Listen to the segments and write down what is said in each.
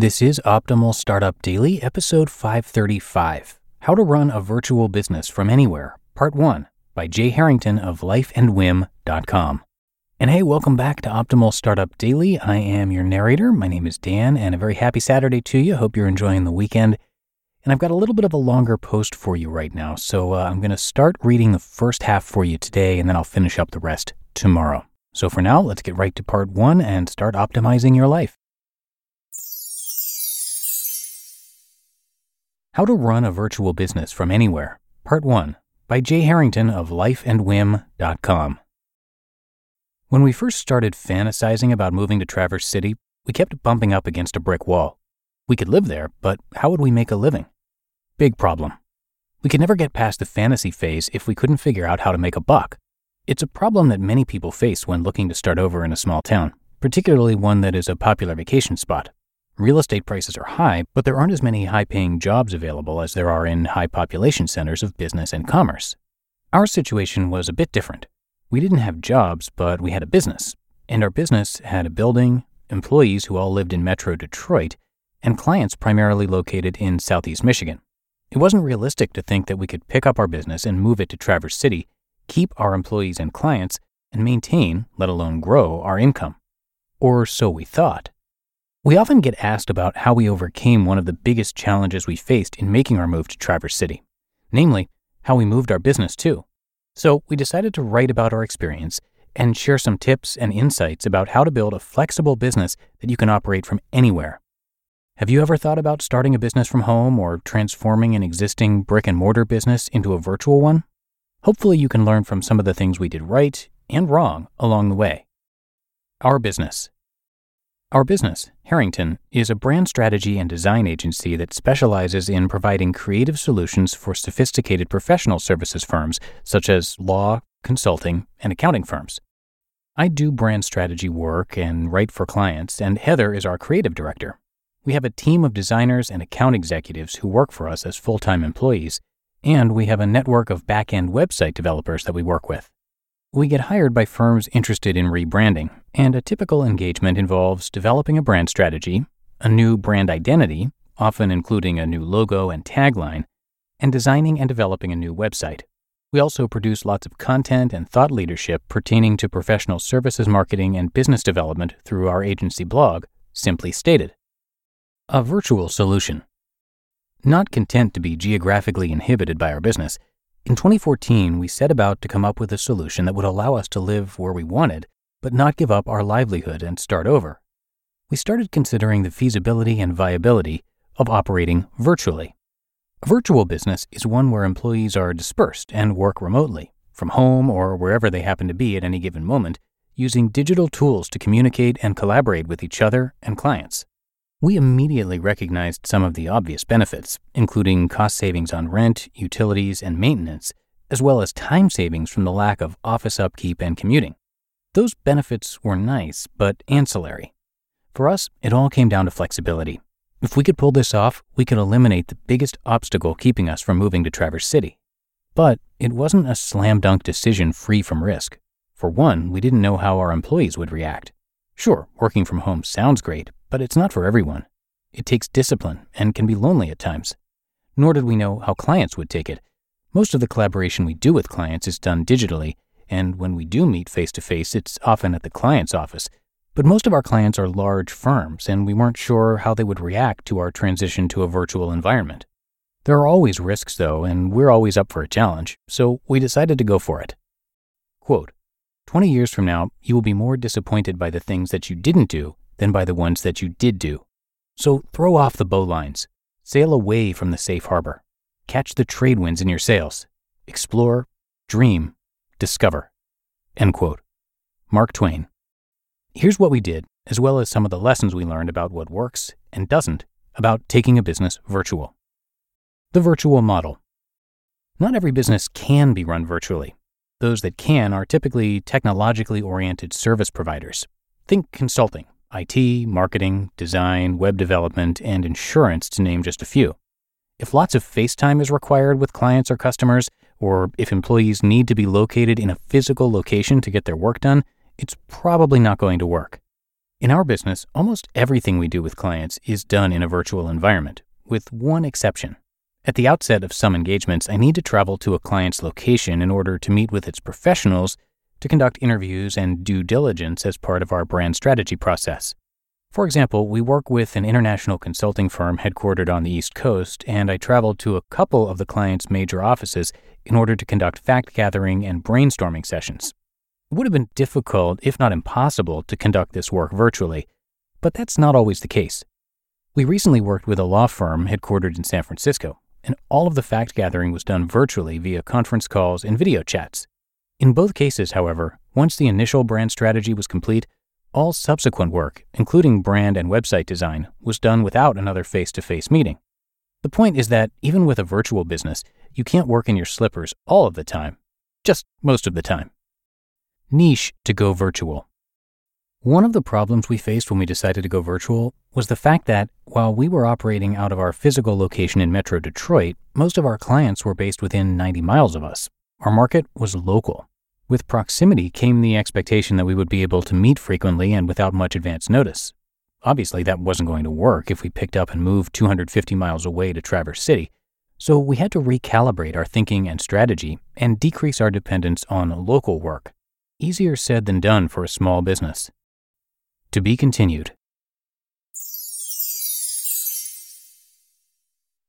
This is Optimal Startup Daily, episode 535 How to Run a Virtual Business from Anywhere, Part 1 by Jay Harrington of lifeandwhim.com. And hey, welcome back to Optimal Startup Daily. I am your narrator. My name is Dan, and a very happy Saturday to you. Hope you're enjoying the weekend. And I've got a little bit of a longer post for you right now, so uh, I'm going to start reading the first half for you today, and then I'll finish up the rest tomorrow. So for now, let's get right to part one and start optimizing your life. How to Run a Virtual Business from Anywhere, Part 1 by Jay Harrington of lifeandwhim.com. When we first started fantasizing about moving to Traverse City, we kept bumping up against a brick wall. We could live there, but how would we make a living? Big problem. We could never get past the fantasy phase if we couldn't figure out how to make a buck. It's a problem that many people face when looking to start over in a small town, particularly one that is a popular vacation spot. Real estate prices are high, but there aren't as many high paying jobs available as there are in high population centers of business and commerce. Our situation was a bit different. We didn't have jobs, but we had a business. And our business had a building, employees who all lived in Metro Detroit, and clients primarily located in Southeast Michigan. It wasn't realistic to think that we could pick up our business and move it to Traverse City, keep our employees and clients, and maintain, let alone grow, our income. Or so we thought. We often get asked about how we overcame one of the biggest challenges we faced in making our move to Traverse City, namely, how we moved our business too. So we decided to write about our experience and share some tips and insights about how to build a flexible business that you can operate from anywhere. Have you ever thought about starting a business from home or transforming an existing brick and mortar business into a virtual one? Hopefully, you can learn from some of the things we did right and wrong along the way. Our business. Our business, Harrington, is a brand strategy and design agency that specializes in providing creative solutions for sophisticated professional services firms such as law, consulting, and accounting firms. I do brand strategy work and write for clients, and Heather is our creative director. We have a team of designers and account executives who work for us as full time employees, and we have a network of back end website developers that we work with. We get hired by firms interested in rebranding, and a typical engagement involves developing a brand strategy, a new brand identity, often including a new logo and tagline, and designing and developing a new website. We also produce lots of content and thought leadership pertaining to professional services marketing and business development through our agency blog, Simply Stated. A virtual solution. Not content to be geographically inhibited by our business, in 2014, we set about to come up with a solution that would allow us to live where we wanted, but not give up our livelihood and start over. We started considering the feasibility and viability of operating virtually. A virtual business is one where employees are dispersed and work remotely, from home or wherever they happen to be at any given moment, using digital tools to communicate and collaborate with each other and clients. We immediately recognized some of the obvious benefits, including cost savings on rent, utilities, and maintenance, as well as time savings from the lack of office upkeep and commuting. Those benefits were nice, but ancillary. For us, it all came down to flexibility. If we could pull this off, we could eliminate the biggest obstacle keeping us from moving to Traverse City. But it wasn't a slam dunk decision free from risk. For one, we didn't know how our employees would react. Sure, working from home sounds great, but it's not for everyone. It takes discipline and can be lonely at times. Nor did we know how clients would take it. Most of the collaboration we do with clients is done digitally, and when we do meet face to face, it's often at the client's office. But most of our clients are large firms, and we weren't sure how they would react to our transition to a virtual environment. There are always risks, though, and we're always up for a challenge, so we decided to go for it. Quote 20 years from now, you will be more disappointed by the things that you didn't do than by the ones that you did do. So throw off the bowlines, sail away from the safe harbor, catch the trade winds in your sails, explore, dream, discover. End quote. Mark Twain. Here's what we did, as well as some of the lessons we learned about what works and doesn't about taking a business virtual. The virtual model. Not every business can be run virtually. Those that can are typically technologically oriented service providers. Think consulting, IT, marketing, design, web development, and insurance, to name just a few. If lots of FaceTime is required with clients or customers, or if employees need to be located in a physical location to get their work done, it's probably not going to work. In our business, almost everything we do with clients is done in a virtual environment, with one exception. At the outset of some engagements, I need to travel to a client's location in order to meet with its professionals to conduct interviews and due diligence as part of our brand strategy process. For example, we work with an international consulting firm headquartered on the East Coast, and I traveled to a couple of the client's major offices in order to conduct fact gathering and brainstorming sessions. It would have been difficult, if not impossible, to conduct this work virtually, but that's not always the case. We recently worked with a law firm headquartered in San Francisco, and all of the fact gathering was done virtually via conference calls and video chats. In both cases, however, once the initial brand strategy was complete, all subsequent work, including brand and website design, was done without another face to face meeting. The point is that even with a virtual business, you can't work in your slippers all of the time, just most of the time. Niche to go virtual. One of the problems we faced when we decided to go virtual was the fact that while we were operating out of our physical location in Metro Detroit, most of our clients were based within 90 miles of us. Our market was local. With proximity came the expectation that we would be able to meet frequently and without much advance notice. Obviously, that wasn't going to work if we picked up and moved 250 miles away to Traverse City, so we had to recalibrate our thinking and strategy and decrease our dependence on local work. Easier said than done for a small business. To be continued.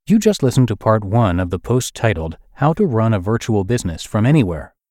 You just listened to part one of the post titled How to Run a Virtual Business from Anywhere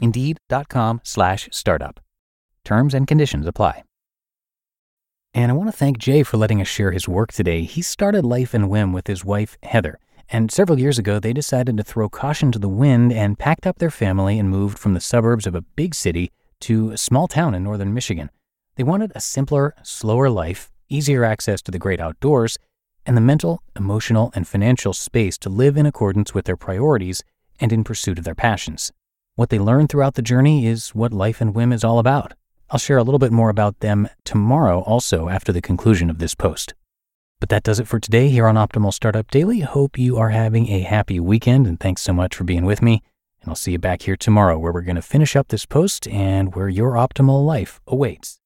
Indeed.com slash startup. Terms and conditions apply. And I want to thank Jay for letting us share his work today. He started Life and Whim with his wife, Heather. And several years ago, they decided to throw caution to the wind and packed up their family and moved from the suburbs of a big city to a small town in northern Michigan. They wanted a simpler, slower life, easier access to the great outdoors, and the mental, emotional, and financial space to live in accordance with their priorities and in pursuit of their passions. What they learn throughout the journey is what Life and Whim is all about. I'll share a little bit more about them tomorrow, also after the conclusion of this post. But that does it for today here on Optimal Startup Daily. Hope you are having a happy weekend, and thanks so much for being with me. And I'll see you back here tomorrow where we're going to finish up this post and where your optimal life awaits.